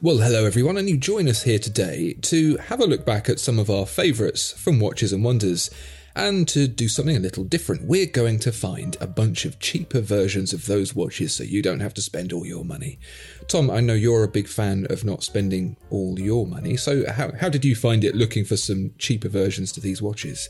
Well, hello everyone, and you join us here today to have a look back at some of our favourites from Watches and Wonders. And to do something a little different, we're going to find a bunch of cheaper versions of those watches so you don't have to spend all your money. Tom, I know you're a big fan of not spending all your money, so how, how did you find it looking for some cheaper versions to these watches?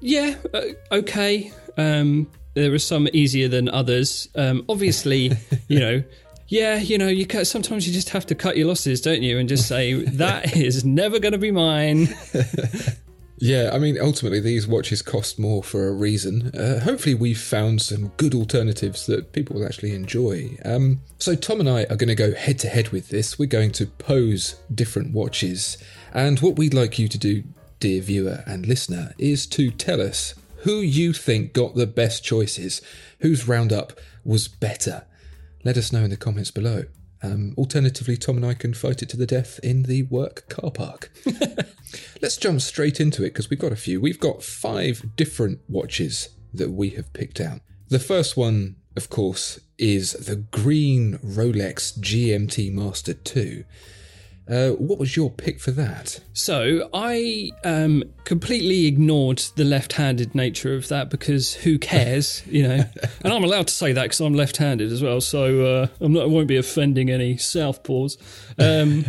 Yeah, uh, okay. Um, there are some easier than others. Um, obviously, you know, yeah, you know, you cut, sometimes you just have to cut your losses, don't you, and just say that is never going to be mine. Yeah, I mean, ultimately, these watches cost more for a reason. Uh, hopefully, we've found some good alternatives that people will actually enjoy. Um, so, Tom and I are going to go head to head with this. We're going to pose different watches. And what we'd like you to do, dear viewer and listener, is to tell us who you think got the best choices, whose roundup was better. Let us know in the comments below. Um, alternatively, Tom and I can fight it to the death in the work car park. Let's jump straight into it because we've got a few. We've got five different watches that we have picked out. The first one, of course, is the green Rolex GMT Master 2. Uh, what was your pick for that? So I um, completely ignored the left-handed nature of that because who cares, you know? and I'm allowed to say that because I'm left-handed as well, so uh, I'm not, I won't be offending any southpaws. Um,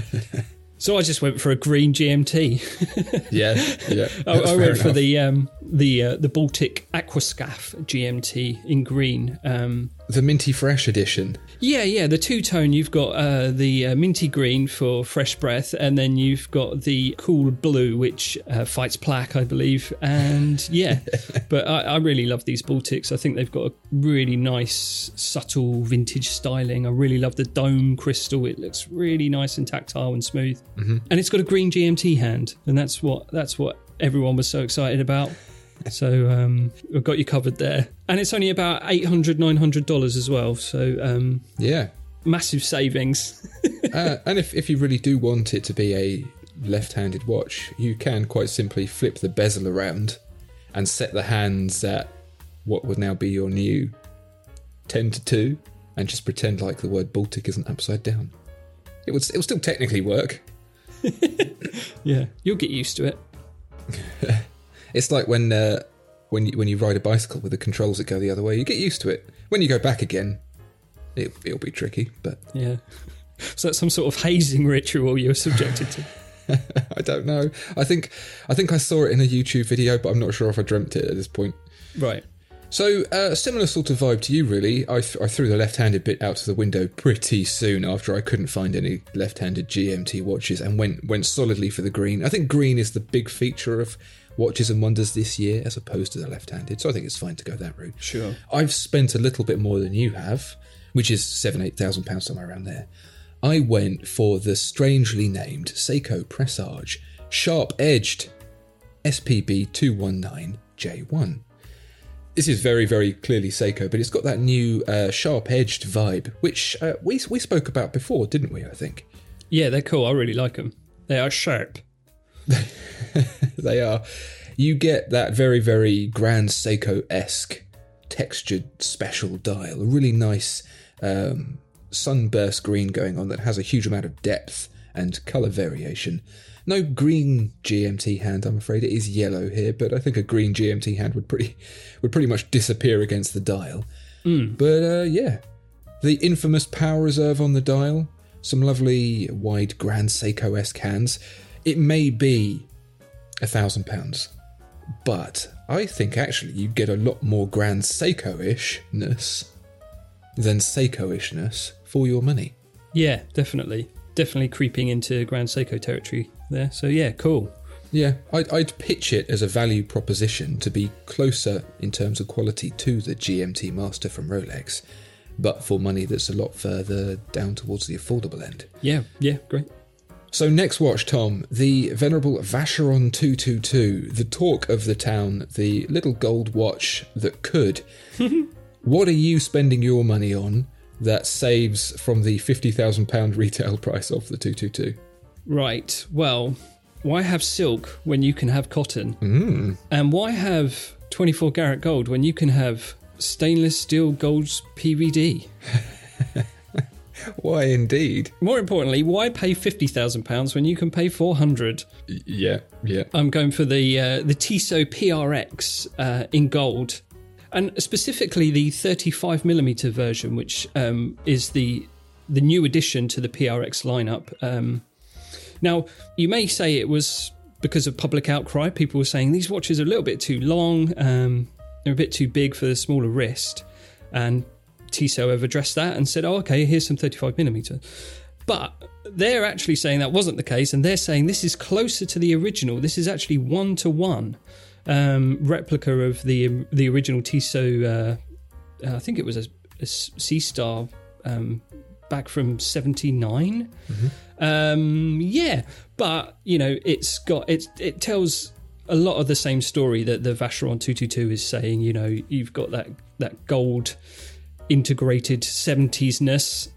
so I just went for a green GMT. Yeah, yeah. I, I went for enough. the um, the uh, the Baltic Aquascaphe GMT in green. Um, the Minty Fresh edition. yeah, yeah, the two tone. You've got uh, the uh, minty green for fresh breath, and then you've got the cool blue, which uh, fights plaque, I believe. And yeah, but I, I really love these Baltics. I think they've got a really nice, subtle vintage styling. I really love the dome crystal. It looks really nice and tactile and smooth, Mm-hmm. and it's got a green GMT hand, and that's what that's what everyone was so excited about. So um, we've got you covered there, and it's only about 800 900 dollars as well. So um, Yeah. massive savings. uh, and if, if you really do want it to be a left handed watch, you can quite simply flip the bezel around and set the hands at what would now be your new 10 to 2 and just pretend like the word Baltic isn't upside down. It would, it would still technically work. yeah, you'll get used to it. It's like when uh, when you, when you ride a bicycle with the controls that go the other way, you get used to it. When you go back again, it, it'll be tricky, but Yeah. So that's some sort of hazing ritual you're subjected to. I don't know. I think I think I saw it in a YouTube video, but I'm not sure if I dreamt it at this point. Right. So, uh, similar sort of vibe to you, really. I, th- I threw the left handed bit out of the window pretty soon after I couldn't find any left handed GMT watches and went, went solidly for the green. I think green is the big feature of Watches and Wonders this year as opposed to the left handed, so I think it's fine to go that route. Sure. I've spent a little bit more than you have, which is seven, eight thousand pounds somewhere around there. I went for the strangely named Seiko Pressage Sharp Edged SPB 219J1. This is very, very clearly Seiko, but it's got that new uh, sharp edged vibe, which uh, we, we spoke about before, didn't we? I think. Yeah, they're cool. I really like them. They are sharp. they are. You get that very, very grand Seiko esque textured special dial, a really nice um, sunburst green going on that has a huge amount of depth and colour variation. No green GMT hand, I'm afraid. It is yellow here, but I think a green GMT hand would pretty would pretty much disappear against the dial. But uh, yeah, the infamous power reserve on the dial, some lovely wide Grand Seiko esque hands. It may be a thousand pounds, but I think actually you get a lot more Grand Seiko ishness than Seiko ishness for your money. Yeah, definitely. Definitely creeping into Grand Seiko territory there. So yeah, cool. Yeah, I'd, I'd pitch it as a value proposition to be closer in terms of quality to the GMT Master from Rolex, but for money that's a lot further down towards the affordable end. Yeah, yeah, great. So next watch, Tom, the venerable Vacheron 222, the talk of the town, the little gold watch that could. what are you spending your money on that saves from the £50,000 retail price of the 222? Right. Well, why have silk when you can have cotton? Mm. And why have 24 karat gold when you can have stainless steel gold's PVD? Why indeed? More importantly, why pay £50,000 when you can pay 400 Yeah, yeah. I'm going for the uh, the Tissot PRX uh, in gold, and specifically the 35 millimeter version, which um, is the the new addition to the PRX lineup. Um, now, you may say it was because of public outcry. People were saying these watches are a little bit too long, um, they're a bit too big for the smaller wrist, and Tissot have addressed that and said, "Oh, okay, here's some 35 millimeter." But they're actually saying that wasn't the case, and they're saying this is closer to the original. This is actually one to one um, replica of the the original Tissot. Uh, uh, I think it was a, a Sea Star um, back from '79. Um, yeah, but you know, it's got it. It tells a lot of the same story that the Vacheron 222 is saying. You know, you've got that that gold integrated 70s ness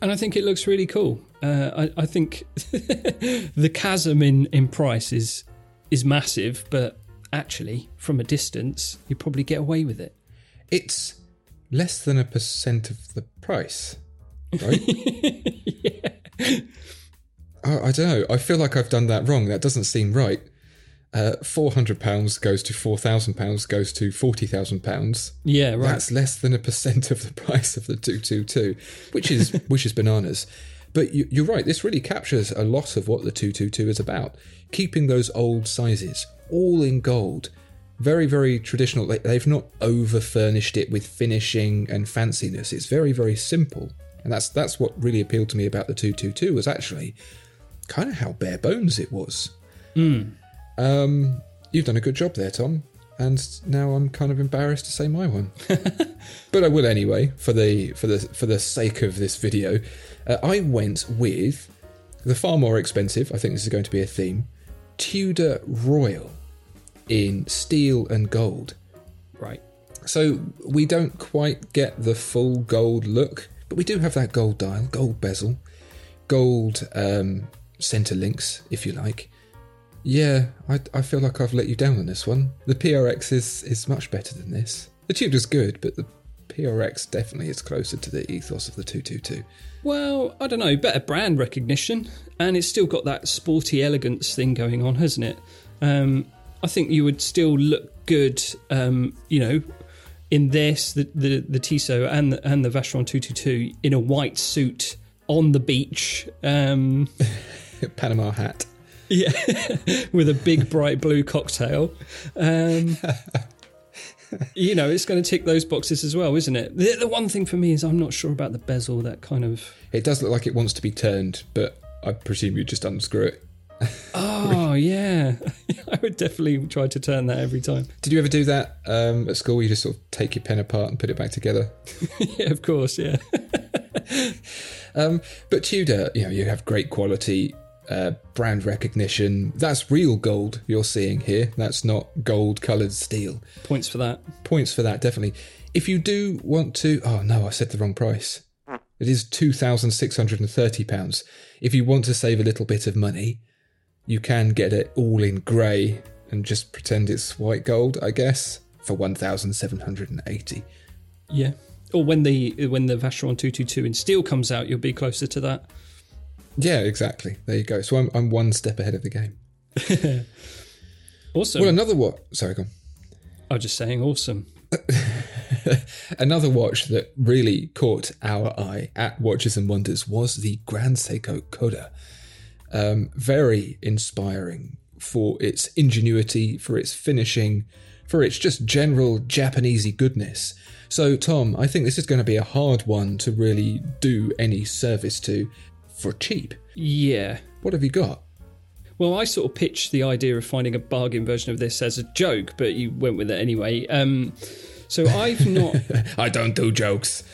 and I think it looks really cool. Uh, I, I think the chasm in, in price is is massive, but actually, from a distance, you probably get away with it. It's less than a percent of the price, right? I, I don't know. I feel like I've done that wrong. That doesn't seem right. Uh, Four hundred pounds goes to four thousand pounds goes to forty thousand pounds. Yeah, right. That's less than a percent of the price of the two two two, which is which is bananas. But you, you're right. This really captures a lot of what the two two two is about. Keeping those old sizes all in gold, very very traditional. They, they've not over furnished it with finishing and fanciness. It's very very simple, and that's that's what really appealed to me about the two two two was actually kind of how bare bones it was. Um, you've done a good job there, Tom. And now I'm kind of embarrassed to say my one, but I will anyway for the for the for the sake of this video. Uh, I went with the far more expensive. I think this is going to be a theme. Tudor Royal in steel and gold. right. So we don't quite get the full gold look, but we do have that gold dial, gold bezel, gold um, center links, if you like. Yeah, I, I feel like I've let you down on this one. The PRX is is much better than this. The Tudor is good, but the PRX definitely is closer to the ethos of the 222. Well, I don't know, better brand recognition, and it's still got that sporty elegance thing going on, hasn't it? Um, I think you would still look good, um, you know, in this, the the, the Tissot and the, and the Vacheron 222 in a white suit on the beach. Um, Panama hat. Yeah, with a big bright blue cocktail. Um, you know, it's going to tick those boxes as well, isn't it? The, the one thing for me is I'm not sure about the bezel. That kind of It does look like it wants to be turned, but I presume you just unscrew it. oh yeah, I would definitely try to turn that every time. Did you ever do that um, at school? You just sort of take your pen apart and put it back together. yeah, of course, yeah. Um, but Tudor, you know, you have great quality, uh, brand recognition. That's real gold you're seeing here. That's not gold coloured steel. Points for that. Points for that, definitely. If you do want to, oh no, I said the wrong price. It is two thousand six hundred and thirty pounds. If you want to save a little bit of money, you can get it all in grey and just pretend it's white gold, I guess, for one thousand seven hundred and eighty. Yeah. Or when the when the Vacheron 222 in steel comes out, you'll be closer to that. Yeah, exactly. There you go. So I'm I'm one step ahead of the game. Awesome. Well, another what? Sorry, go on. I was just saying, awesome. Another watch that really caught our eye at Watches and Wonders was the Grand Seiko Kodo. Um, very inspiring for its ingenuity, for its finishing, for its just general Japanesey goodness. So, Tom, I think this is going to be a hard one to really do any service to for cheap. Yeah. What have you got? Well, I sort of pitched the idea of finding a bargain version of this as a joke, but you went with it anyway. Um, so I've not, I don't do jokes.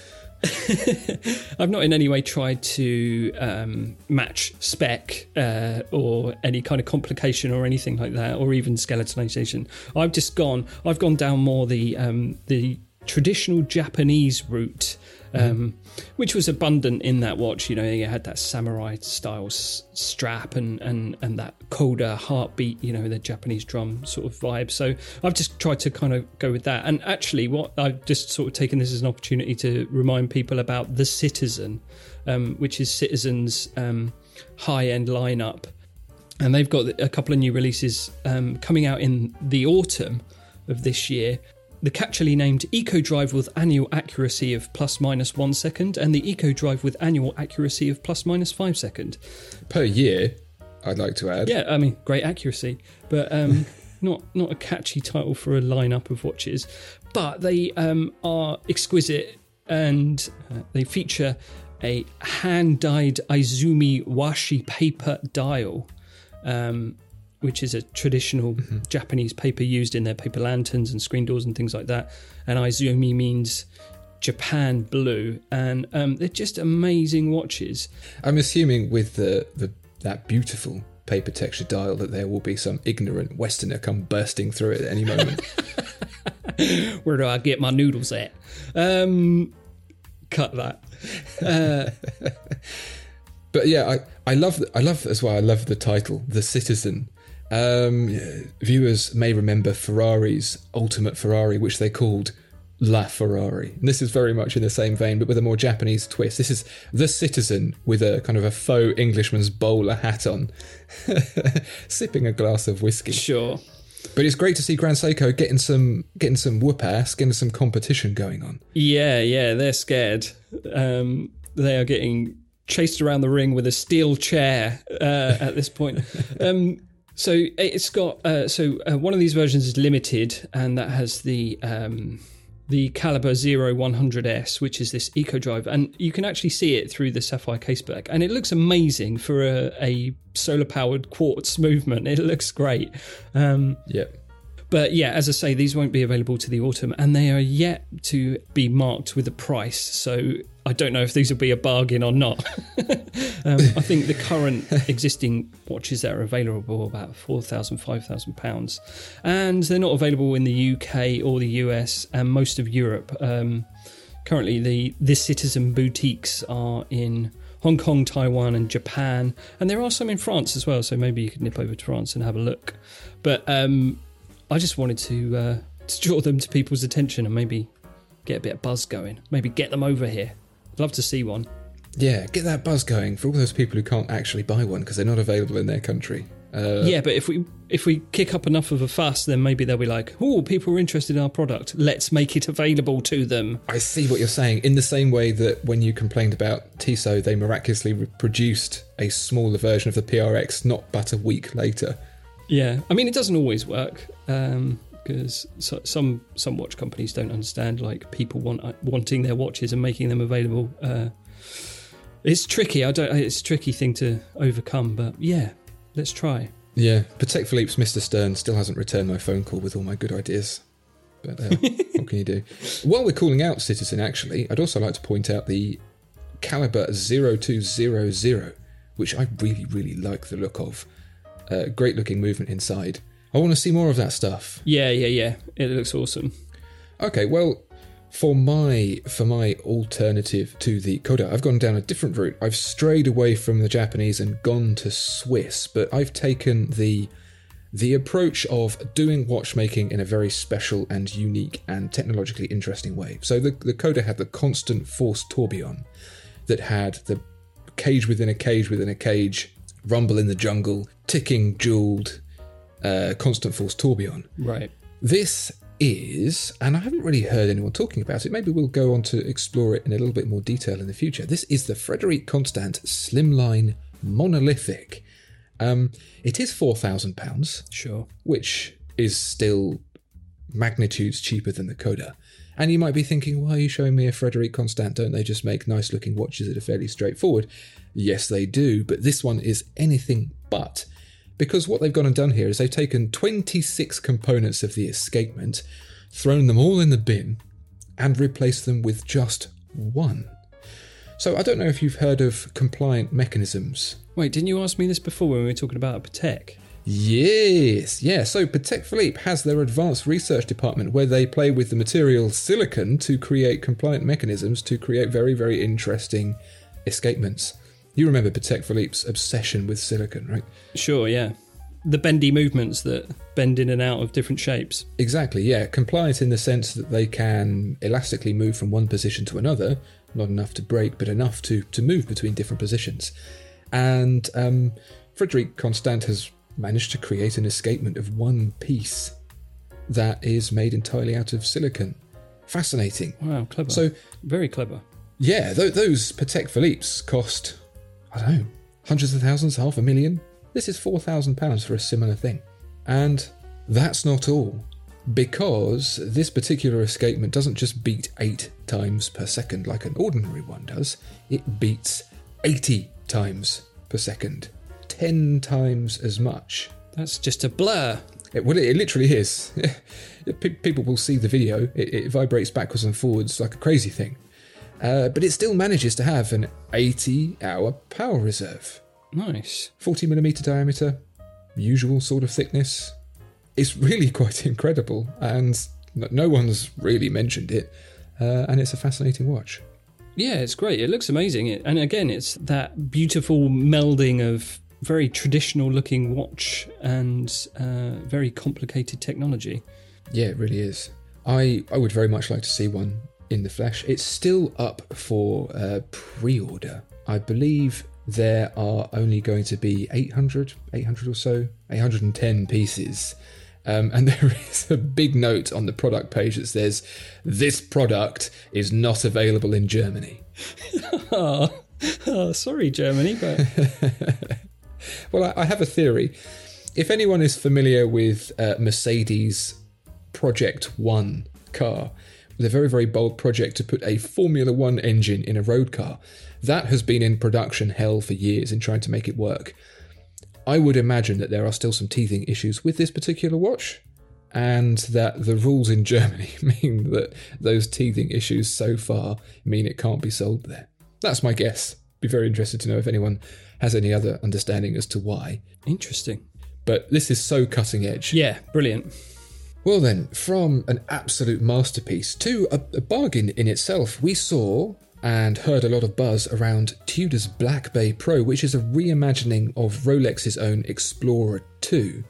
I've not in any way tried to um, match spec uh, or any kind of complication or anything like that, or even skeletonization. I've just gone, I've gone down more the um, the traditional Japanese route. Um, which was abundant in that watch. You know, you had that samurai style s- strap and, and, and that colder heartbeat, you know, the Japanese drum sort of vibe. So I've just tried to kind of go with that. And actually, what I've just sort of taken this as an opportunity to remind people about the Citizen, um, which is Citizen's um, high end lineup. And they've got a couple of new releases um, coming out in the autumn of this year the catchily named Eco Drive with annual accuracy of plus minus one second, and the Eco Drive with annual accuracy of plus minus five second. Per year, I'd like to add. Yeah, I mean, great accuracy, but um, not not a catchy title for a lineup of watches. But they um, are exquisite, and uh, they feature a hand dyed aizome washi paper dial. Um, which is a traditional Japanese paper used in their paper lanterns and screen doors and things like that. And Aizome means Japan blue, and um, they're just amazing watches. I'm assuming with the, the that beautiful paper texture dial that there will be some ignorant Westerner come bursting through it at any moment. Where do I get my noodles at? Um, cut that. but yeah, I, I love I love as well. I love the title, The Citizen. Um, viewers may remember Ferrari's Ultimate Ferrari, which they called La Ferrari. And this is very much in the same vein, but with a more Japanese twist. This is the citizen with a kind of a faux Englishman's bowler hat on, sipping a glass of whiskey. Sure. But it's great to see Grand Seiko getting some getting some whoop ass, getting some competition going on. Yeah, yeah, they're scared. Um, they are getting chased around the ring with a steel chair uh, at this point. Um, so it's got uh, so uh, one of these versions is limited, and that has the um, the Caliber 0100S, which is this Eco Drive, and you can actually see it through the sapphire caseback, and it looks amazing for a, a solar powered quartz movement. It looks great. Um, Yep. but yeah, as I say, these won't be available to the autumn, and they are yet to be marked with a price. So I don't know if these will be a bargain or not. um, I think the current existing watches that are available are about four thousand, five thousand pounds, and they're not available in the UK or the US and most of Europe. Um, currently, the the Citizen boutiques are in. Hong Kong, Taiwan, and Japan, and there are some in France as well. So maybe you could nip over to France and have a look. But um, I just wanted to, uh, to draw them to people's attention and maybe get a bit of buzz going. Maybe get them over here. I'd love to see one. Yeah, get that buzz going for all those people who can't actually buy one because they're not available in their country. Uh, yeah, but if we if we kick up enough of a fuss, then maybe they'll be like, "Oh, people are interested in our product. Let's make it available to them." I see what you're saying. In the same way that when you complained about Tissot, they miraculously produced a smaller version of the PRX not but a week later. Yeah, I mean, it doesn't always work because so, some some watch companies don't understand like people want uh, wanting their watches and making them available. Uh, it's tricky. I don't. It's a tricky thing to overcome, but yeah, let's try. Yeah, Patek Philippe's Mr. Stern still hasn't returned my phone call with all my good ideas. But uh, what can you do? While we're calling out Citizen, actually, I'd also like to point out the Caliber 0200, which I really, really like the look of. Uh, great looking movement inside. I want to see more of that stuff. Yeah, yeah, yeah. It looks awesome. Okay, well, for my for my alternative to the Kodo, I've gone down a different route. I've strayed away from the Japanese and gone to Swiss, but I've taken the the approach of doing watchmaking in a very special and unique and technologically interesting way. So the the Kodo had the constant force tourbillon that had the cage within a cage within a cage, rumble in the jungle, ticking, jeweled, uh, constant force tourbillon. Right. This is, and I haven't really heard anyone talking about it. Maybe we'll go on to explore it in a little bit more detail in the future. This is the Frederique Constant Slimline Monolithic. Um, it is four thousand pounds, Sure. which is still magnitudes cheaper than the Kodo. And you might be thinking, why are you showing me a Frederique Constant? Don't they just make nice looking watches that are fairly straightforward? Yes, they do, but this one is anything but. Because what they've gone and done here is they've taken 26 components of the escapement, thrown them all in the bin, and replaced them with just one. So I don't know if you've heard of compliant mechanisms Wait, didn't you ask me this before when we were talking about Patek? Yes, yeah. So Patek Philippe has their advanced research department where they play with the material silicon to create compliant mechanisms to create very, very interesting escapements. You remember Patek Philippe's obsession with silicon, right? Sure, yeah. The bendy movements that bend in and out of different shapes. Exactly, yeah. Compliant in the sense that they can elastically move from one position to another, not enough to break, but enough to, to move between different positions. And um, Frederique Constant has managed to create an escapement of one piece that is made entirely out of silicon. Fascinating. Wow, clever. So, very clever. yeah, th- those Patek Philippe's cost, I don't know, hundreds of thousands, half a million. This is £4,000 for a similar thing. And that's not all. Because this particular escapement doesn't just beat 8 times per second like an ordinary one does, it beats 80 times per second. 10 times as much. That's just a blur. It, well, it, it literally is. People will see the video. It, it vibrates backwards and forwards like a crazy thing. Uh, but it still manages to have an 80 hour power reserve. Nice. 40 millimeter diameter, usual sort of thickness. It's really quite incredible, and no one's really mentioned it. Uh, and it's a fascinating watch. Yeah, it's great. It looks amazing. It, and again, it's that beautiful melding of very traditional looking watch and uh, very complicated technology. Yeah, it really is. I, I would very much like to see one in the flesh. It's still up for uh, pre order. I believe there are only going to be 800, 800 or so, 810 pieces. Um, and there is a big note on the product page that says, This product is not available in Germany. Oh, oh sorry, Germany, but Well, I, I have a theory. If anyone is familiar with uh, Mercedes Project One car, with a very, very bold project to put a Formula One engine in a road car, that has been in production hell for years in trying to make it work. I would imagine that there are still some teething issues with this particular watch, and that the rules in Germany mean that those teething issues so far mean it can't be sold there. That's my guess. Be very interested to know if anyone has any other understanding as to why. interesting. But this is so cutting edge. Yeah, brilliant. Well, then, from an absolute masterpiece to a, a bargain in itself, we saw and heard a lot of buzz around Tudor's Black Bay Pro, which is a reimagining of Rolex's own Explorer 2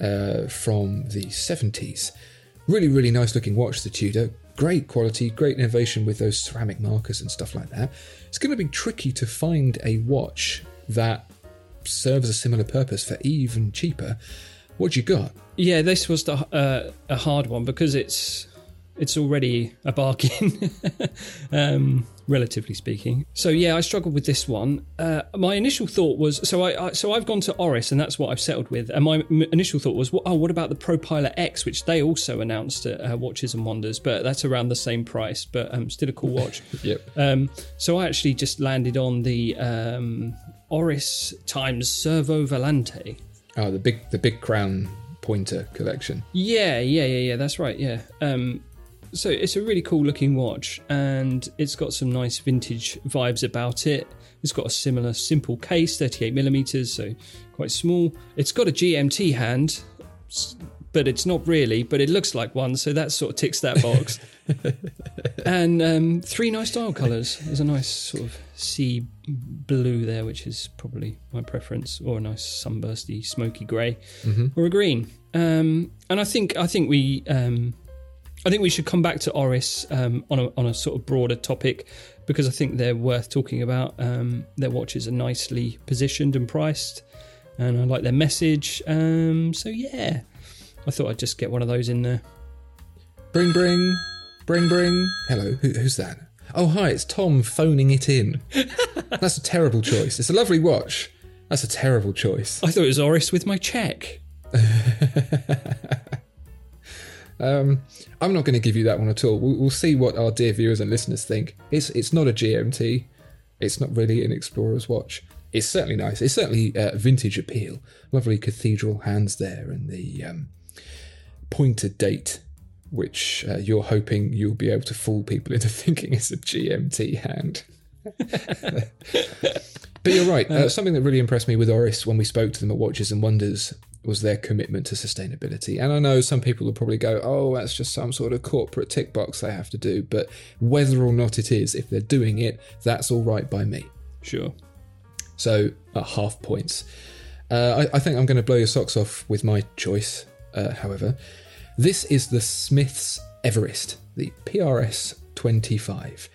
uh, from the 70s. Really, really nice looking watch, the Tudor. Great quality, great innovation with those ceramic markers and stuff like that. It's going to be tricky to find a watch that serves a similar purpose for even cheaper. What you got? Yeah, this was the, uh, a hard one because it's it's already a bargain, um, relatively speaking. So yeah, I struggled with this one. Uh, my initial thought was so I, I so I've gone to Oris and that's what I've settled with. And my m- initial thought was, oh, what about the ProPilot X, which they also announced at uh, Watches and Wonders, but that's around the same price, but um, still a cool watch. Yep. Um, so I actually just landed on the um, Oris times Cervo Volante. Oh, the big the big crown pointer collection. Yeah, yeah, yeah, yeah. That's right. Yeah. Um, so it's a really cool looking watch, and it's got some nice vintage vibes about it. It's got a similar simple case, 38 millimeters, so quite small. It's got a GMT hand, but it's not really. But it looks like one, so that sort of ticks that box. and um, three nice dial colours. There's a nice sort of sea blue there, which is probably my preference, or a nice sunbursty smoky gray, or a green. Um, and I think I think we um, I think we should come back to Oris um, on a on a sort of broader topic because I think they're worth talking about. Um, their watches are nicely positioned and priced, and I like their message. Um, so yeah, I thought I'd just get one of those in there. Bring, bring, bring, bring. Hello, Who, who's that? Oh, hi, it's Tom phoning it in. That's a terrible choice. It's a lovely watch. That's a terrible choice. I thought it was Oris with my check. Um, I'm not going to give you that one at all. We'll, we'll see what our dear viewers and listeners think. It's it's not a GMT. It's not really an explorer's watch. It's certainly nice. It's certainly uh, vintage appeal. Lovely cathedral hands there, and the um, pointed date, which uh, you're hoping you'll be able to fool people into thinking it's a GMT hand. but you're right. Uh, something that really impressed me with Oris when we spoke to them at Watches and Wonders was their commitment to sustainability. And I know some people will probably go, oh, that's just some sort of corporate tick box they have to do. But whether or not it is, if they're doing it, that's all right by me. Sure. So, uh, half points. Uh, I, I, think I'm going to blow your socks off with my choice, uh, however. This is the Smiths Everest, the PRS 25.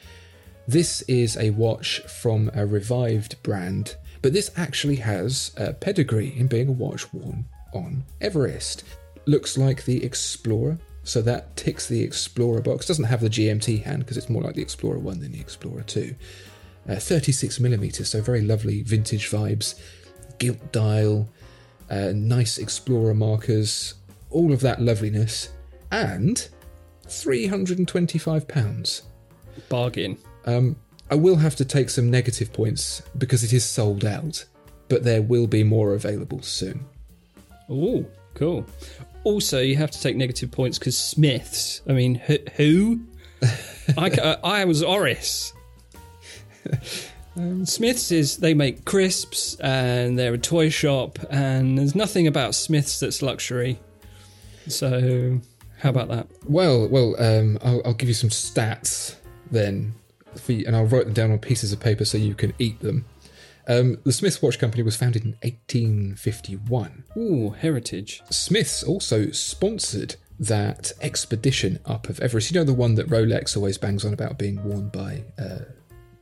This is a watch from a revived brand, but this actually has a pedigree in being a watch worn on Everest. Looks like the Explorer, so that ticks the Explorer box. Doesn't have the GMT hand because it's more like the Explorer 1 than the Explorer 2. Uh, 36 millimeters, so very lovely vintage vibes. Gilt dial, uh, nice Explorer markers, all of that loveliness, and 325 pounds. Bargain. Um, I will have to take some negative points because it is sold out, but there will be more available soon. Oh, cool. Also, you have to take negative points because Smiths. I mean, who? I, uh, I was Oris. Um, Smiths is they make crisps and they're a toy shop, and there's nothing about Smiths that's luxury. So, how about that? Well, well, um, I'll, I'll give you some stats then, for you, and I'll write them down on pieces of paper so you can eat them. Um, the Smiths Watch Company was founded in 1851. Ooh, heritage. Smiths also sponsored that expedition up of Everest. You know, the one that Rolex always bangs on about being worn by uh,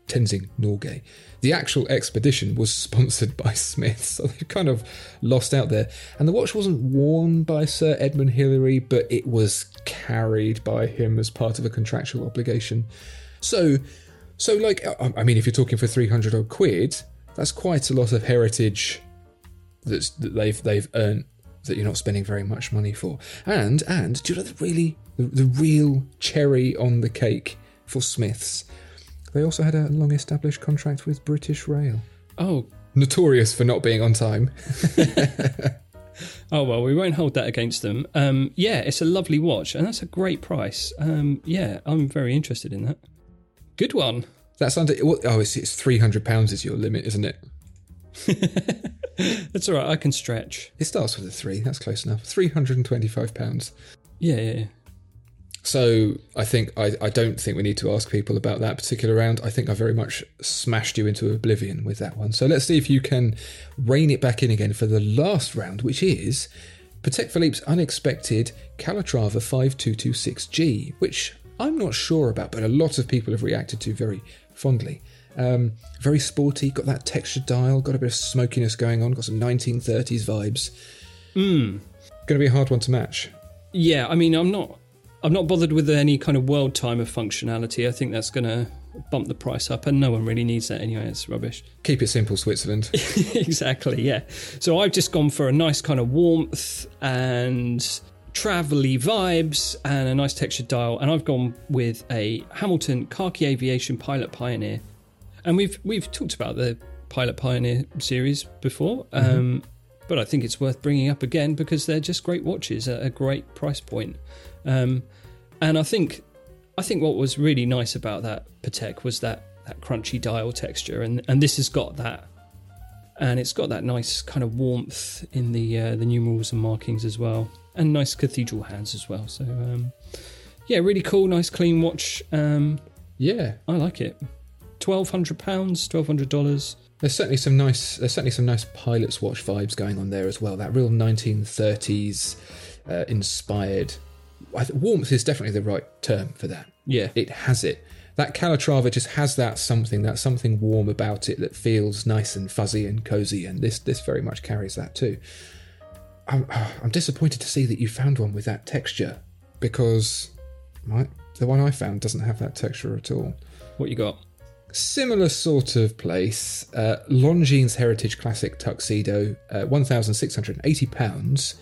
Tenzing Norgay. The actual expedition was sponsored by Smiths, so they kind of lost out there. And the watch wasn't worn by Sir Edmund Hillary, but it was carried by him as part of a contractual obligation. So, so like, I mean, if you're talking for 300 odd quid, that's quite a lot of heritage that's, that they've they've earned that you're not spending very much money for. And and do you know the really the, the real cherry on the cake for Smiths? They also had a long established contract with British Rail. Oh, notorious for not being on time. oh well, we won't hold that against them. Um, yeah, it's a lovely watch, and that's a great price. Um, yeah, I'm very interested in that. Good one. That's under. Oh, it's, it's three hundred pounds is your limit, isn't it? That's all right. I can stretch. It starts with a three. That's close enough. Three hundred and twenty-five pounds. Yeah, yeah, yeah. So I think I, I don't think we need to ask people about that particular round. I think I very much smashed you into oblivion with that one. So let's see if you can rein it back in again for the last round, which is Patek Philippe's unexpected Calatrava 5226G, which I'm not sure about, but a lot of people have reacted to very fondly. Um, very sporty, got that textured dial, got a bit of smokiness going on, got some 1930s vibes. Mm. Going to be a hard one to match. Yeah, I mean, I'm not, I'm not bothered with any kind of world timer functionality. I think that's going to bump the price up, and no one really needs that anyway. It's rubbish. Keep it simple, Switzerland. exactly. Yeah. So I've just gone for a nice kind of warmth and travelly vibes and a nice textured dial. And I've gone with a Hamilton Khaki Aviation Pilot Pioneer. And we've we've talked about the Pilot Pioneer series before, mm-hmm. um, but I think it's worth bringing up again because they're just great watches at a great price point. Um, and I think I think what was really nice about that Patek was that that crunchy dial texture, and and this has got that, and it's got that nice kind of warmth in the uh, the numerals and markings as well and nice cathedral hands as well. So um, yeah, really cool, nice clean watch. Um, yeah, I like it. Twelve hundred pounds, twelve hundred dollars. There's certainly some nice. There's certainly some nice pilot's watch vibes going on there as well. That real 1930s uh, inspired warmth is definitely the right term for that. Yeah. It has it. That Calatrava just has that something, that something warm about it that feels nice and fuzzy and cozy, and this this very much carries that too. I'm, I'm disappointed to see that you found one with that texture because my, the one I found doesn't have that texture at all. What you got? Similar sort of place. Uh, Longines Heritage Classic Tuxedo, uh, £1,680.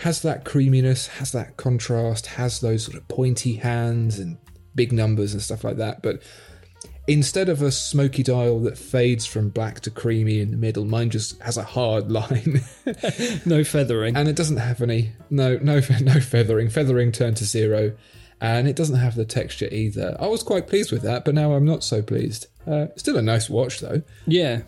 Has that creaminess, has that contrast, has those sort of pointy hands and big numbers and stuff like that. But instead of a smoky dial that fades from black to creamy in the middle, mine just has a hard line. No feathering. and it doesn't have any no no no feathering. Feathering turned to zero, and it doesn't have the texture either. I was quite pleased with that, but now I'm not so pleased. Uh, still a nice watch though. Yeah.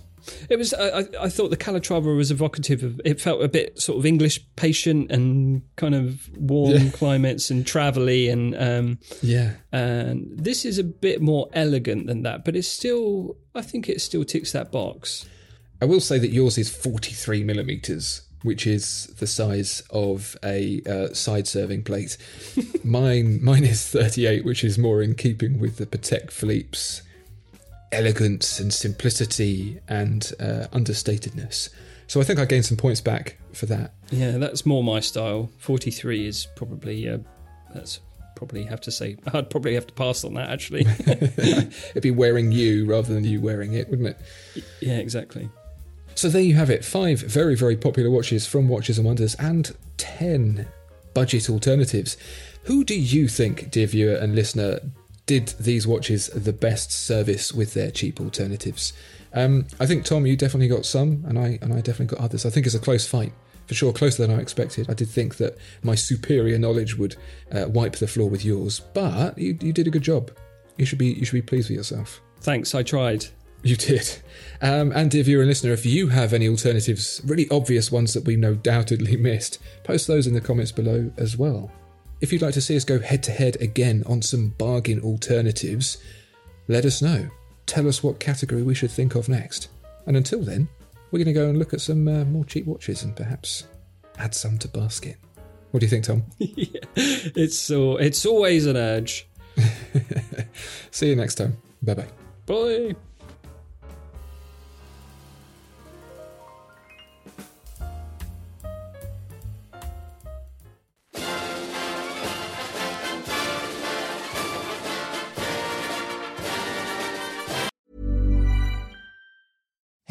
It was. I, I- thought the Calatrava was evocative of. It felt a bit sort of English, patient, and kind of warm Yeah. climates and travelly, and um, Yeah, and this is a bit more elegant than that, but it's still. I think it still ticks that box. I will say that yours is 43 millimeters, which is the size of a uh, side serving plate. mine mine is 38, which is more in keeping with the Patek Philippe's elegance and simplicity and uh, understatedness. So I think I gained some points back for that. Yeah, that's more my style. Forty three is probably. Uh, that's probably have to say. I'd probably have to pass on that actually. It'd be wearing you rather than you wearing it, wouldn't it? yeah, exactly. So there you have it. Five very, very popular watches from Watches and Wonders and 10 budget alternatives. Who do you think, dear viewer and listener, did these watches the best service with their cheap alternatives? Um, I think Tom, you definitely got some, and I and I definitely got others. I think it's a close fight, for sure, closer than I expected. I did think that my superior knowledge would uh, wipe the floor with yours, but you, you did a good job. You should be you should be pleased with yourself. Thanks. I tried. You did. Um, and you're a listener, if you have any alternatives, really obvious ones that we no doubtedly missed, post those in the comments below as well. If you'd like to see us go head to head again on some bargain alternatives, let us know. Tell us what category we should think of next. And until then, we're going to go and look at some uh, more cheap watches and perhaps add some to basket. What do you think, Tom? It's so. It's always an urge. See you next time. Bye bye bye.